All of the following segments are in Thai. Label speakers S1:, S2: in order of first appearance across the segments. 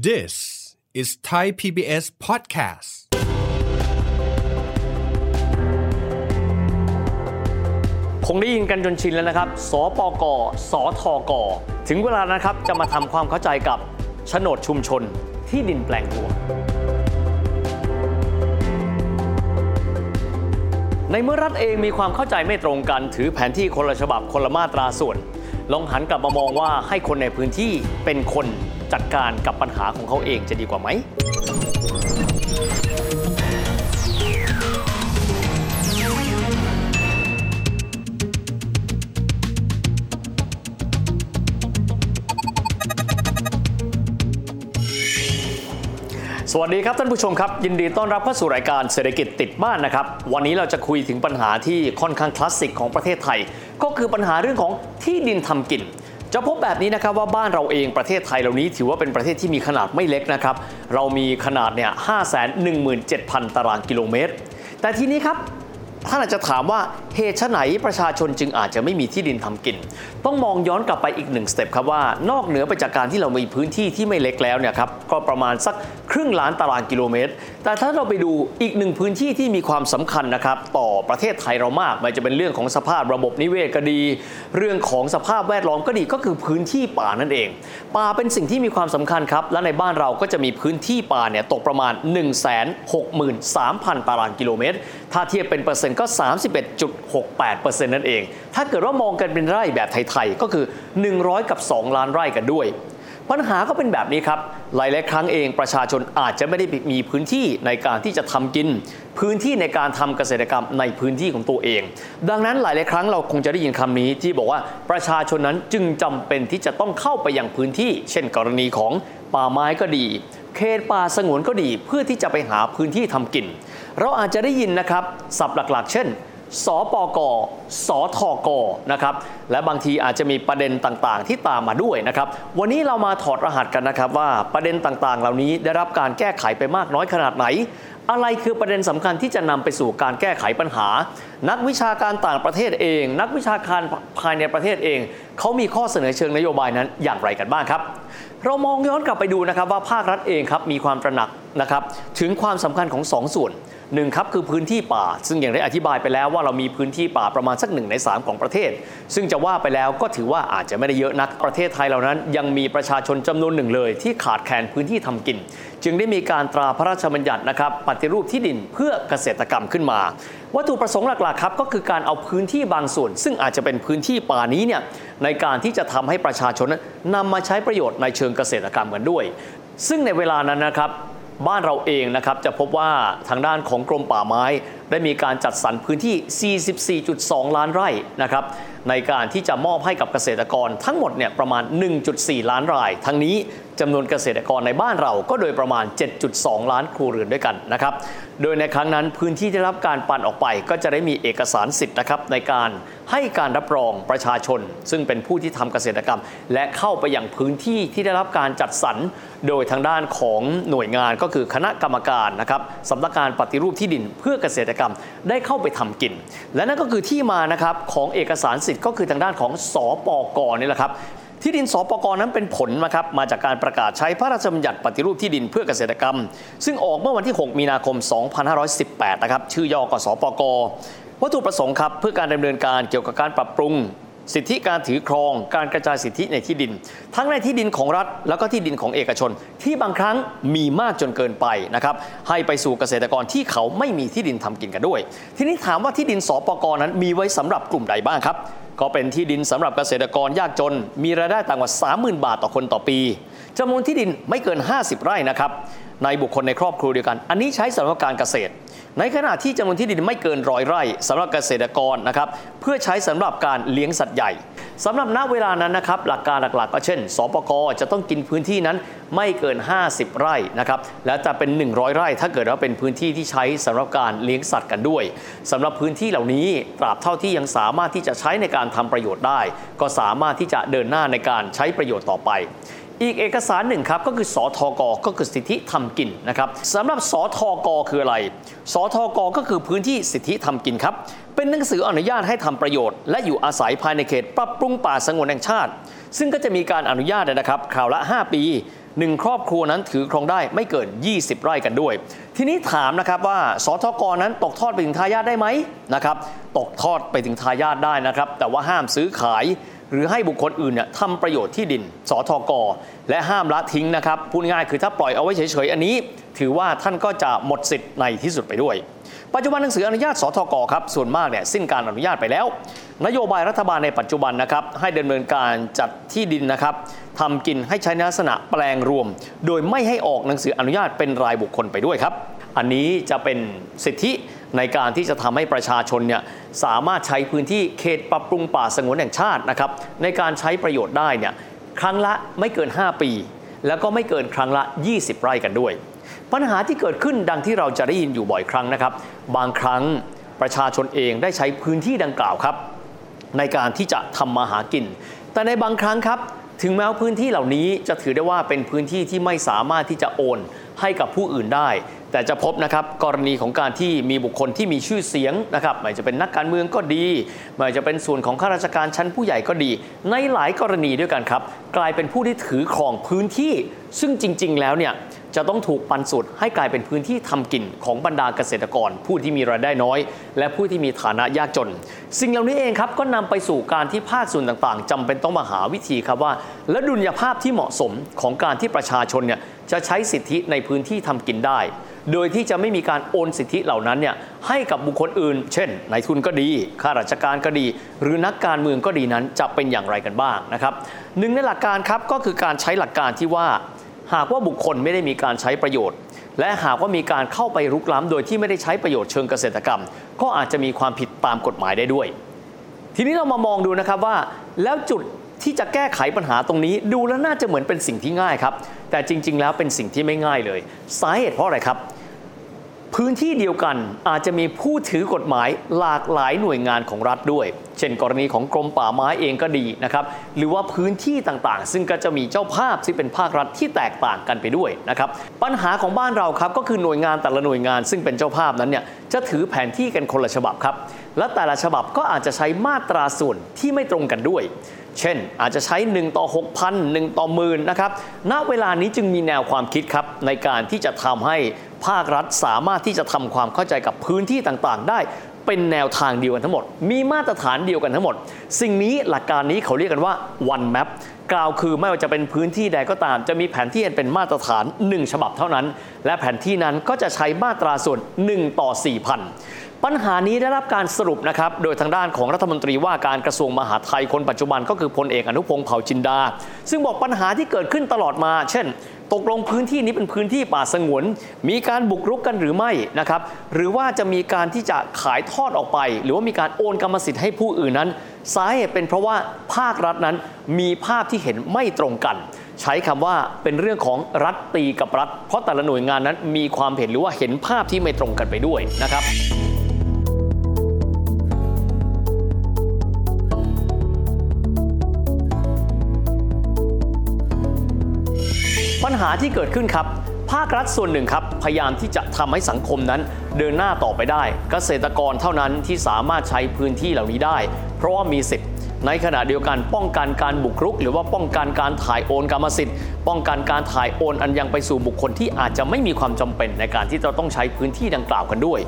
S1: This is Thai PBS podcast
S2: คงได้ยินกันจนชินแล้วนะครับ สปก สทก ถึงเวลานะครับจะมาทำความเข้าใจกับโฉนดชุมชนที่ดินแปลงรวในเมื่อรัฐเองมีความเข้าใจไม่ตรงกัน ถือแผนที่คนละฉบับคนละมาตราส่วน ลองหันกลับมามองว่าให้คนในพื้นที่เป็นคน จัดการกับปัญหาของเขาเองจะดีกว่าไหมสวัสดีครับท่านผู้ชมครับ ยินดีต้อนรับเข้าสู่รายการเศรษฐกิจติดบ้านนะครับ วันนี้เราจะคุยถึงปัญหาที่ค่อนข้างคลาสสิกของประเทศไทย ก็คือปัญหาเรื่องของที่ดินทำกิน จะพบแบบนี้นะครับว่าบ้านเราเองประเทศไทยเหล่านี้ ถือว่าเป็นประเทศที่มีขนาดไม่เล็กนะครับ เรามีขนาดเนี่ย517,000 ตารางกิโลเมตร แต่ทีนี้ครับท่านอาจจะถามว่า เหตุไฉนประชาชนจึงอาจจะไม่มีที่ดินทำกิน ต้องมองย้อนกลับไปอีกหนึ่งสเต็ปครับว่านอกเหนือไปจากการที่เรามีพื้นที่ที่ไม่เล็กแล้วเนี่ยครับก็ประมาณสักครึ่งล้านตารางกิโลเมตร แต่ถ้าเราไปดูอีกหนึ่งพื้นที่ที่มีความสำคัญนะครับต่อประเทศไทยเรามากไม่จะเป็นเรื่องของสภาพระบบนิเวศก็ดี เรื่องของสภาพแวดล้อมก็ดีก็คือพื้นที่ป่านั่นเอง ป่าเป็นสิ่งที่มีความสำคัญครับและในบ้านเราก็จะมีพื้นที่ป่าเนี่ยตกประมาณ 1 6 3 0 0 0 ตารางกิโลเมตร ถ้าเทียบเป็นเปอร์เซ็นต์ก็31.68%นั่นเอง ถ้าเกิดว่ามองกันเป็นไร่แบบไทย ๆ ก็คือ 100 กับ 2 ล้านไร่กันด้วย ปัญหาก็เป็นแบบนี้ครับ หลายๆครั้งเองประชาชนอาจจะไม่ได้มีพื้นที่ในการที่จะทำกิน พื้นที่ในการทำเกษตรกรรมในพื้นที่ของตัวเอง ดังนั้นหลายๆครั้งเราคงจะได้ยินคำนี้ที่บอกว่าประชาชนนั้นจึงจำเป็นที่จะต้องเข้าไปยังพื้นที่ เช่น กรณีของป่าไม้ก็ดีเขตป่าสงวนก็ดีเพื่อที่จะไปหาพื้นที่ทำกิน เราอาจจะได้ยินนะครับ ศัพท์หลักๆ เช่น สปกสทกนะครับและบางทีอาจจะมีประเด็นต่างๆ ที่ตามมาด้วยนะครับวันนี้เรามาถอดรหัสกันนะครับว่าประเด็นต่างๆ เหล่านี้ได้รับการแก้ไขไปมากน้อยขนาดไหน อะไรคือประเด็นสำคัญที่จะนำไปสู่การแก้ไขปัญหา นักวิชาการต่างประเทศเอง นักวิชาการภายในประเทศเองเขามีข้อเสนอเชิงนโยบายนั้นอย่างไรกันบ้างครับ เรามองย้อนกลับไปดูนะครับว่าภาครัฐเองครับมีความตระหนัก นะครับถึงความสำคัญของสองส่วนหนึ่งครับคือพื้นที่ป่า ซึ่งอย่างได้อธิบายไปแล้วว่าเรามีพื้นที่ป่าประมาณสักหนึ่งใน 3 ของประเทศ ซึ่งจะว่าไปแล้วก็ถือว่าอาจจะไม่ได้เยอะนักประเทศไทยเหล่านั้น ยังมีประชาชนจำนวนหนึ่งเลย ที่ขาดแคลนพื้นที่ทำกิน จึงได้มีการตราพระราชบัญญัตินะครับปฏิรูปที่ดินเพื่อเกษตรกรรมขึ้นมา วัตถุประสงค์หลักๆครับก็คือการเอาพื้นที่บางส่วน ซึ่งอาจจะเป็นพื้นที่ป่านี้เนี่ยในการที่จะทำให้ประชาชนนั้นนำมาใช้ประโยชน์ในเชิงเกษตรกรรมกันด้วย ซึ่งในเวลานั้นนะครับ บ้านเราเองนะครับจะพบว่าทางด้านของกรมป่าไม้ ได้มีการจัดสรรพื้นที่ 44.2 ล้านไร่นะครับในการที่จะมอบให้กับเกษตรกรทั้งหมดเนี่ยประมาณ 1.4 ล้านราย ทั้งนี้ จำนวนเกษตรกรในบ้านเราก็โดยประมาณ 7.2 ล้านครัวเรือนด้วยกันนะครับ โดยในครั้งนั้นพื้นที่ได้รับการปันออกไป ก็จะได้มีเอกสารสิทธิ์นะครับในการให้การรับรองประชาชน ซึ่งเป็นผู้ที่ทำเกษตรกรรม และเข้าไปอย่างพื้นที่ที่ได้รับการจัดสรรโดยทางด้านของหน่วยงานก็คือคณะกรรมการนะครับสำนักงานปฏิรูปที่ดินเพื่อเกษตรกรรมได้เข้าไปทำกิน และนั่นก็คือที่มานะครับของเอกสารสิทธิ์ก็คือทางด้านของสปกนี่แหละครับ ที่ดินสปกรนั้นเป็นผลนะครับมาจากการประกาศใช้พระราชบัญญัติปฏิรูปที่ดินเพื่อเกษตรกรรม ซึ่งออกเมื่อวันที่ 6 มีนาคม 2518 นะครับชื่อย่อกสปกวัตถุประสงค์ครับเพื่อการดำเนินการเกี่ยวกับการปรับปรุงสิทธิการถือครอง การกระจายสิทธิในที่ดิน ทั้งในที่ดินของรัฐ แล้วก็ที่ดินของเอกชน ที่บางครั้งมีมากจนเกินไปนะครับให้ไปสู่เกษตรกรที่เขาไม่มีที่ดินทำกินกันด้วย ทีนี้ถามว่าที่ดินสปกนั้นมีไว้สำหรับกลุ่มใดบ้างครับ ก็เป็นที่ดินสำหรับเกษตรกรยากจน มีรายได้ต่างกว่า 30,000 บาทต่อคนต่อปีจำนวนที่ดินไม่เกิน 50 ไร่นะครับในบุคคลในครอบครัวเดียวกัน อันนี้ใช้สำหรับการเกษตร ในขณะที่จำนวนที่ดินไม่เกินร้อยไร่สำหรับเกษตรกรนะครับเพื่อใช้สำหรับการเลี้ยงสัตว์ใหญ่ สำหรับณเวลานั้นนะครับหลักการหลักๆ ก็เช่น สปกจะต้องกินพื้นที่นั้นไม่เกิน 50 ไร่นะครับและจะเป็น 100 ไร่ ถ้าเกิดว่าเป็นพื้นที่ที่ใช้สำหรับการเลี้ยงสัตว์กันด้วยสำหรับพื้นที่เหล่านี้ตราบเท่าที่ยังสามารถที่จะใช้ในการทำประโยชน์ได้ ก็สามารถที่จะเดินหน้าในการใช้ประโยชน์ต่อไป อีกเอกสารหนึ่งครับก็คือสทกก็คือสิทธิทำกินนะครับสำหรับสทกคืออะไรสทกก็คือพื้นที่สิทธิทำกินครับ เป็นหนังสืออนุญาตให้ทำประโยชน์ และอยู่อาศัยภายในเขตปรับปรุงป่าสงวนแห่งชาติ ซึ่งก็จะมีการอนุญาตนะครับคราวละ 5 ปี หนึ่งครอบครัวนั้นถือครองได้ไม่เกิน 20 ไร่กันด้วย ทีนี้ถามนะครับว่าสทกนั้นตกทอดไปถึงทายาทได้ไหมนะครับตกทอดไปถึงทายาทได้นะครับ แต่ว่าห้ามซื้อขาย หรือให้บุคคลอื่นเนี่ยทำประโยชน์ที่ดิน สทก และห้ามละทิ้งนะครับพูดง่ายคือถ้าปล่อยเอาไว้เฉยๆอันนี้ ถือว่าท่านก็จะหมดสิทธิ์ในที่สุดไปด้วยปัจจุบันหนังสืออนุญาตสทกครับส่วนมากเนี่ยสิ้นการอนุญาตไปแล้ว นโยบายรัฐบาลในปัจจุบันนะครับให้ดำเนินการจัดที่ดินนะครับ ทำกินให้ใช้ในลักษณะแปลงรวม โดยไม่ให้ออกหนังสืออนุญาตเป็นรายบุคคลไปด้วยครับ อันนี้จะเป็นสิทธิในการที่จะทำให้ประชาชนเนี่ยสามารถใช้พื้นที่เขตปรับปรุงป่าสงวนแห่งชาตินะครับในการใช้ประโยชน์ได้เนี่ยครั้งละไม่เกิน 5 ปี แล้วก็ไม่เกินครั้งละ 20 ไร่กันด้วย ปัญหาที่เกิดขึ้นดังที่เราจะได้ยินอยู่บ่อยครั้งนะครับ บางครั้งประชาชนเองได้ใช้พื้นที่ดังกล่าวครับ ในการที่จะทำมาหากิน แต่ในบางครั้งครับ ถึงแม้ว่าพื้นที่เหล่านี้จะถือได้ว่าเป็นพื้นที่ที่ไม่สามารถที่จะโอนให้กับผู้อื่นได้ แต่จะพบนะครับกรณีของการที่มีบุคคลที่มีชื่อเสียงนะครับไม่จะเป็นนักการเมืองก็ดีไม่จะเป็นส่วนของข้าราชการชั้นผู้ใหญ่ก็ดี ในหลายกรณีด้วยกันครับ กลายเป็นผู้ที่ถือครองพื้นที่ ซึ่งจริง ๆ แล้วเนี่ยจะต้องถูกปันสุดให้กลายเป็นพื้นที่ทำกินของบรรดาเกษตรกร ผู้ที่มีรายได้น้อย และผู้ที่มีฐานะยากจน สิ่งเหล่านี้เองครับก็นำไปสู่การที่ภาคส่วนต่างๆจำเป็นต้องมาหาวิธีครับว่า และดุลยภาพที่เหมาะสมของการที่ประชาชนเนี่ยจะใช้สิทธิในพื้นที่ทำกินได้ โดยที่จะไม่มีการโอนสิทธิเหล่านั้นเนี่ยให้กับบุคคลอื่น เช่นนายทุนก็ดี ข้าราชการก็ดี หรือนักการเมืองก็ดีนั้นจะเป็นอย่างไรกันบ้างนะครับหนึ่งในหลักการครับก็คือการใช้หลักการที่ว่า หากว่าบุคคลไม่ได้มีการใช้ประโยชน์ และหากว่ามีการเข้าไปรุกล้ำโดยที่ไม่ได้ใช้ประโยชน์เชิงเกษตรกรรม ก็อาจจะมีความผิดตามกฎหมายได้ด้วย ทีนี้เรามามองดูนะครับว่า แล้วจุด ที่จะแก้ไขปัญหาตรงนี้ ดูแล้วน่าจะเหมือนเป็นสิ่งที่ง่ายครับ แต่จริง ๆ แล้วเป็นสิ่งที่ไม่ง่ายเลย สาเหตุเพราะอะไรครับ พื้นที่เดียวกันอาจจะมีผู้ถือกฎหมายหลากหลายหน่วยงานของรัฐด้วย เช่น กรณีของกรมป่าไม้เองก็ดีนะครับหรือว่าพื้นที่ต่างๆ ซึ่งก็จะมีเจ้าภาพที่เป็นภาครัฐที่แตกต่างกันไปด้วยนะครับปัญหาของบ้านเราครับก็คือหน่วยงานแต่ละหน่วยงาน ซึ่งเป็นเจ้าภาพนั้นเนี่ยจะถือแผนที่กันคนละฉบับครับและแต่ละฉบับก็อาจจะใช้มาตราส่วนที่ไม่ตรงกันด้วย เช่น อาจจะใช้ 1 ต่อ 6,000 1 ต่อหมื่นนะครับ ณ เวลานี้จึงมีแนวความคิดครับ ในการที่จะทำให้ภาครัฐสามารถที่จะทำความเข้าใจกับพื้นที่ต่างๆ ได้เป็นแนวทางเดียวกันทั้งหมด มีมาตรฐานเดียวกันทั้งหมด สิ่งนี้หลักการนี้เขาเรียกกันว่า one map กล่าวคือไม่ว่าจะเป็นพื้นที่ใดก็ตาม จะมีแผนที่เป็นมาตรฐาน 1 ฉบับเท่านั้น และแผนที่นั้นก็จะใช้มาตราส่วน 1 ต่อ 4,000 ปัญหานี้ได้รับการสรุปนะครับ โดยทางด้านของรัฐมนตรีว่าการกระทรวงมหาดไทยคนปัจจุบันก็คือพลเอกอนุพงศ์เผ่าจินดา ซึ่งบอกปัญหาที่เกิดขึ้นตลอดมา เช่น ตกลงพื้นที่นี้เป็นพื้นที่ป่าสงวน มีการบุกรุกกันหรือไม่นะครับ หรือว่าจะมีการที่จะขายทอดออกไป หรือว่ามีการโอนกรรมสิทธิ์ให้ผู้อื่นนั้น สาเหตุเป็นเพราะว่าภาครัฐนั้นมีภาพที่เห็นไม่ตรงกันใช้คำว่าเป็นเรื่องของรัฐตีกับรัฐ เพราะแต่ละหน่วยงานนั้นมีความเห็นหรือว่าเห็นภาพที่ไม่ตรงกันไปด้วยนะครับ หาที่เกิดขึ้นครับ ภาครัฐส่วนหนึ่งครับพยายามที่จะทำให้สังคมนั้นเดินหน้าต่อไปได้ เกษตรกรเท่านั้นที่สามารถใช้พื้นที่เหล่านี้ได้ เพราะว่ามีสิทธิ์ ในขณะเดียวกันป้องกันการบุกรุก หรือว่าป้องกันการถ่ายโอนกรรมสิทธิ์ ป้องกันการถ่ายโอนอันยังไปสู่บุคคลที่อาจจะไม่มีความจำเป็นในการที่จะต้องใช้พื้นที่ดังกล่าวกันด้วย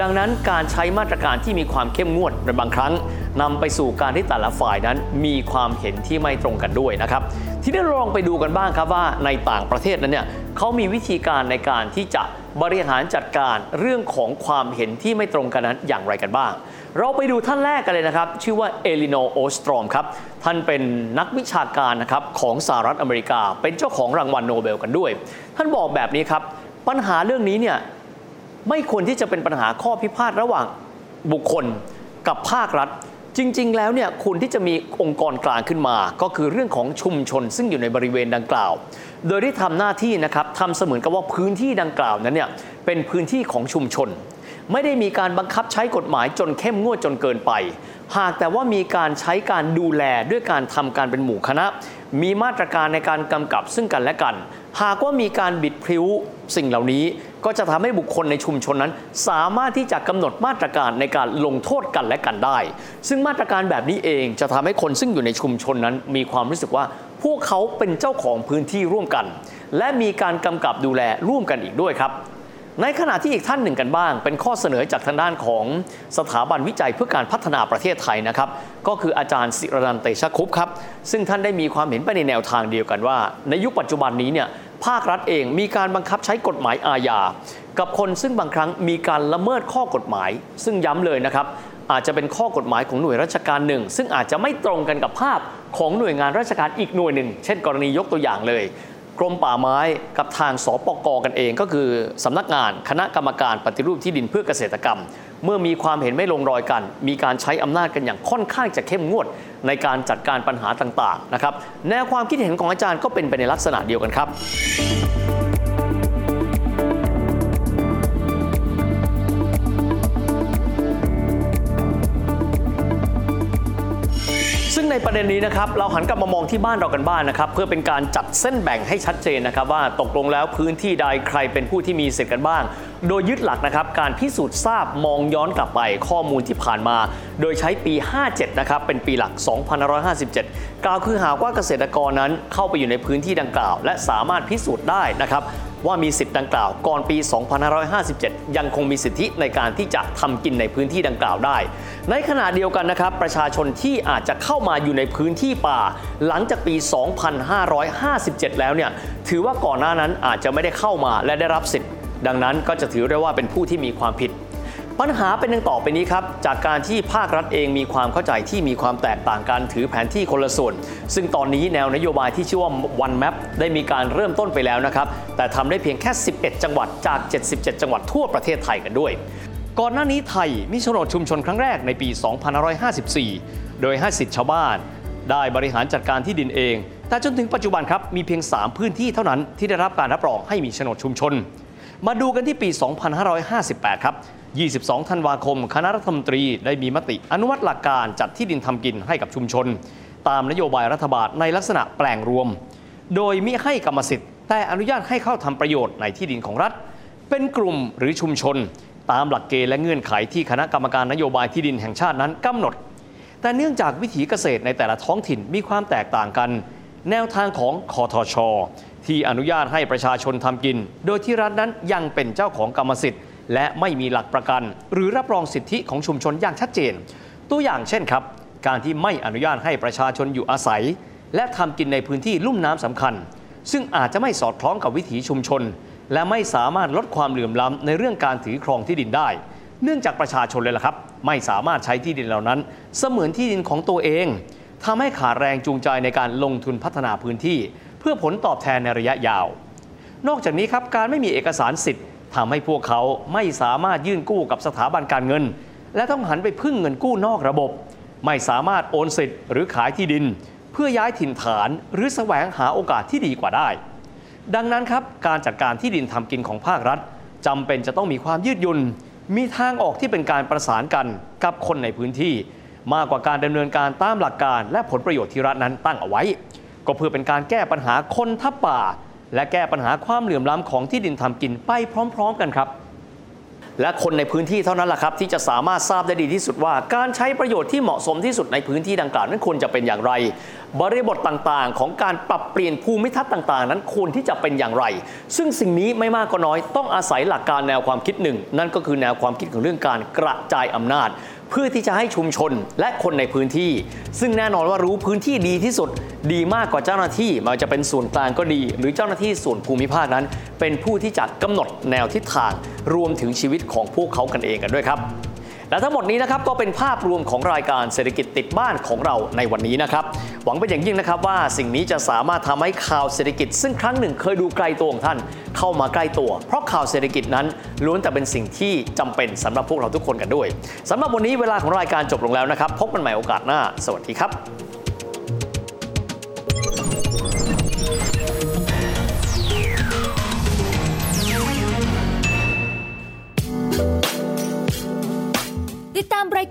S2: ดังนั้นการใช้มาตรการที่มีความเข้มงวดในบางครั้งนำไปสู่การที่แต่ละฝ่ายนั้นมีความเห็นที่ไม่ตรงกันด้วยนะครับทีนี้เราลองไปดูกันบ้างครับว่าในต่างประเทศนั้นเนี่ยเขามีวิธีการในการที่จะ บริหารจัดการเรื่องของความเห็นที่ไม่ตรงกันนั้นอย่างไรกันบ้าง เราไปดูท่านแรกกันเลยนะครับ ชื่อว่าเอลินอร์ ออสตรอมครับ ท่านเป็นนักวิชาการนะครับของสหรัฐอเมริกา เป็นเจ้าของรางวัลโนเบลกันด้วย ท่านบอกแบบนี้ครับ ปัญหาเรื่องนี้เนี่ยไม่ควรที่จะเป็นปัญหาข้อพิพาทระหว่างบุคคลกับภาครัฐ จริง ๆ แล้วเนี่ยคุณที่จะมีองค์กรกลางขึ้นมา ก็คือเรื่องของชุมชน ซึ่งอยู่ในบริเวณดังกล่าว โดยที่ทำหน้าที่นะครับทำเสมือนกับว่าพื้นที่ดังกล่าวนั้นเนี่ยเป็นพื้นที่ของชุมชน ไม่ได้มีการบังคับใช้กฎหมายจนเข้มงวดจนเกินไป หากแต่ว่ามีการใช้การดูแลด้วยการทำการเป็นหมู่คณะ มีมาตรการในการกำกับซึ่งกันและกัน หากว่ามีการบิดพริ้วสิ่งเหล่านี้ ก็จะทำให้บุคคลในชุมชนนั้น สามารถที่จะกำหนดมาตรการในการลงโทษกันและกันได้ ซึ่งมาตรการแบบนี้เองจะทำให้คนซึ่งอยู่ในชุมชนนั้น มีความรู้สึกว่าพวกเขาเป็นเจ้าของพื้นที่ร่วมกัน และมีการกำกับดูแลร่วมกันอีกด้วยครับ ในขณะที่อีกท่านหนึ่งกันบ้าง เป็นข้อเสนอจากทางด้านของสถาบันวิจัยเพื่อการพัฒนาประเทศไทยนะครับ ก็คืออาจารย์ศิรนันเตชะคุปครับ ซึ่งท่านได้มีความเห็นไปในแนวทางเดียวกันว่า ในยุคปัจจุบันนี้เนี่ยภาครัฐเองมีการบังคับใช้กฎหมายอาญากับคนซึ่งบางครั้งมีการละเมิดข้อกฎหมาย ซึ่งย้ำเลยนะครับอาจจะเป็นข้อกฎหมายของหน่วยราชการหนึ่ง ซึ่งอาจจะไม่ตรงกันกับภาพของหน่วยงานราชการอีกหน่วยหนึ่ง เช่น กรณียกตัวอย่างเลย กรมป่าไม้กับทางสปกกันเอง ก็คือสำนักงานคณะกรรมการปฏิรูปที่ดินเพื่อเกษตรกรรม เมื่อมีความเห็นไม่ลงรอยกัน มีการใช้อำนาจกันอย่างค่อนข้างจะเข้มงวดในการจัดการปัญหาต่างๆนะครับแนวความคิดเห็นของอาจารย์ก็เป็นไปในลักษณะเดียวกันครับ ในประเด็นนี้นะครับเราหันกลับมามองที่บ้านเรากันบ้างนนะครับเพื่อเป็นการจัดเส้นแบ่งให้ชัดเจนนะครับว่าตกลงแล้วพื้นที่ใดใครเป็นผู้ที่มีสิทธิ์กันบ้าง โดยยึดหลักนะครับการพิสูจน์ทราบมองย้อนกลับไปข้อมูลที่ผ่านมา โดยใช้ปี 57 นะครับเป็นปีหลัก 2557 กล่าวคือหากว่าเกษตรกรนั้นเข้าไปอยู่ในพื้นที่ดังกล่าว และสามารถพิสูจน์ได้นะครับ ว่ามีสิทธิ์ดังกล่าวก่อนปี 2557 ยังคงมีสิทธิในการที่จะทำกินในพื้นที่ดังกล่าวได้ ในขณะเดียวกันนะครับ ประชาชนที่อาจจะเข้ามาอยู่ในพื้นที่ป่า หลังจากปี 2557 แล้วเนี่ยถือว่าก่อนหน้านั้นอาจจะไม่ได้เข้ามาและได้รับสิทธิ์ ดังนั้นก็จะถือได้ว่าเป็นผู้ที่มีความผิด ปัญหาเป็นดังต่อไปนี้ครับ จากการที่ภาครัฐเองมีความเข้าใจที่มีความแตกต่างกันถือแผนที่คนละส่วน ซึ่งตอนนี้แนวนโยบายที่ชื่อว่า One Map ได้มีการเริ่มต้นไปแล้วนะครับ แต่ทำได้เพียงแค่ 11 จังหวัดจาก 77 จังหวัดทั่วประเทศไทยกันด้วย ก่อนหน้านี้ไทยมีโฉนดชุมชนครั้งแรกในปี 2554 โดยให้สิทธิ์ชาวบ้าน ได้บริหารจัดการที่ดินเอง แต่จนถึงปัจจุบันครับมีเพียง 3 พื้นที่เท่านั้นที่ได้รับการรับรองให้มีโฉนดชุมชน มาดูกันที่ปี 2558 ครับ 22 ธันวาคม คณะรัฐมนตรีได้มีมติอนุมัติหลักการจัดที่ดินทำกินให้กับชุมชน ตามนโยบายรัฐบาลในลักษณะแปลงรวม โดยมิให้กรรมสิทธิ์ แต่อนุญาตให้เข้าทำประโยชน์ในที่ดินของรัฐ เป็นกลุ่มหรือชุมชน ตามหลักเกณฑ์และเงื่อนไขที่คณะกรรมการนโยบายที่ดินแห่งชาตินั้นกำหนด แต่เนื่องจากวิถีเกษตรในแต่ละท้องถิ่นมีความแตกต่างกัน แนวทางของคอทช ที่อนุญาตให้ประชาชนทำกิน โดยที่รัฐนั้นยังเป็นเจ้าของกรรมสิทธิ์ และไม่มีหลักประกัน หรือรับรองสิทธิของชุมชนอย่างชัดเจน ตัวอย่างเช่นครับ การที่ไม่อนุญาตให้ประชาชนอยู่อาศัย และทำกินในพื้นที่ลุ่มน้ำสำคัญ ซึ่งอาจจะไม่สอดคล้องกับวิถีชุมชน และไม่สามารถลดความเหลื่อมล้ำในเรื่องการถือครองที่ดินได้ เนื่องจากประชาชนเลยล่ะครับ ไม่สามารถใช้ที่ดินเหล่านั้น เสมือนที่ดินของตัวเองทำให้ขาดแรงจูงใจในการลงทุนพัฒนาพื้นที่ เพื่อผลตอบแทนในระยะยาว นอกจากนี้ครับการไม่มีเอกสารสิทธิ์ ทำให้พวกเขาไม่สามารถยื่นกู้กับสถาบันการเงิน และต้องหันไปพึ่งเงินกู้นอกระบบ ไม่สามารถโอนสิทธิ์หรือขายที่ดิน เพื่อย้ายถิ่นฐานหรือแสวงหาโอกาสที่ดีกว่าได้ ดังนั้นครับการจัดการที่ดินทำกินของภาครัฐจำเป็นจะต้องมีความยืดหยุ่นมีทางออกที่เป็นการประสานกันกับคนในพื้นที่ มากกว่าการดำเนินการตามหลักการและผลประโยชน์ที่รัฐนั้นตั้งเอาไว้ ก็เพื่อเป็นการแก้ปัญหาคนทับป่า และแก้ปัญหาความเหลื่อมล้ำของที่ดินทำกินไปพร้อม ๆ กันครับ และคนในพื้นที่เท่านั้นแหละครับ ที่จะสามารถทราบได้ดีที่สุดว่า การใช้ประโยชน์ที่เหมาะสมที่สุดในพื้นที่ดังกล่าวนั้นควรจะเป็นอย่างไร บริบทต่างๆ ของการปรับเปลี่ยนภูมิทัศน์ต่างๆ นั้นควรที่จะเป็นอย่างไร ซึ่งสิ่งนี้ไม่มากก็น้อยต้องอาศัยหลักการแนวความคิดหนึ่ง นั่นก็คือแนวความคิดของเรื่องการกระจายอำนาจ เพื่อที่จะให้ชุมชนและคนในพื้นที่ ซึ่งแน่นอนว่ารู้พื้นที่ดีที่สุด ดีมากกว่าเจ้าหน้าที่ไมันจะเป็นส่วนกลางก็ดี หรือเจ้าหน้าที่ส่วนภูมิภาคนั้น เป็นผู้ที่จะกำหนดแนวทิศทาง รวมถึงชีวิตของพวกเขากันเองกันด้วยครับ และทั้งหมดนี้นะครับก็เป็นภาพรวมของรายการเศรษฐกิจติดบ้านของเราในวันนี้นะครับ หวังเป็นอย่างยิ่งนะครับว่าสิ่งนี้จะสามารถทำให้ข่าวเศรษฐกิจ ซึ่งครั้งหนึ่งเคยดูไกลตัวของท่าน เข้ามาใกล้ตัว เพราะข่าวเศรษฐกิจนั้นล้วนแต่เป็นสิ่งที่จำเป็นสำหรับพวกเราทุกคนกันด้วยสำหรับวันนี้เวลาของรายการจบลงแล้วนะครับ พบกันใหม่โอกาสหน้า สวัสดีครับ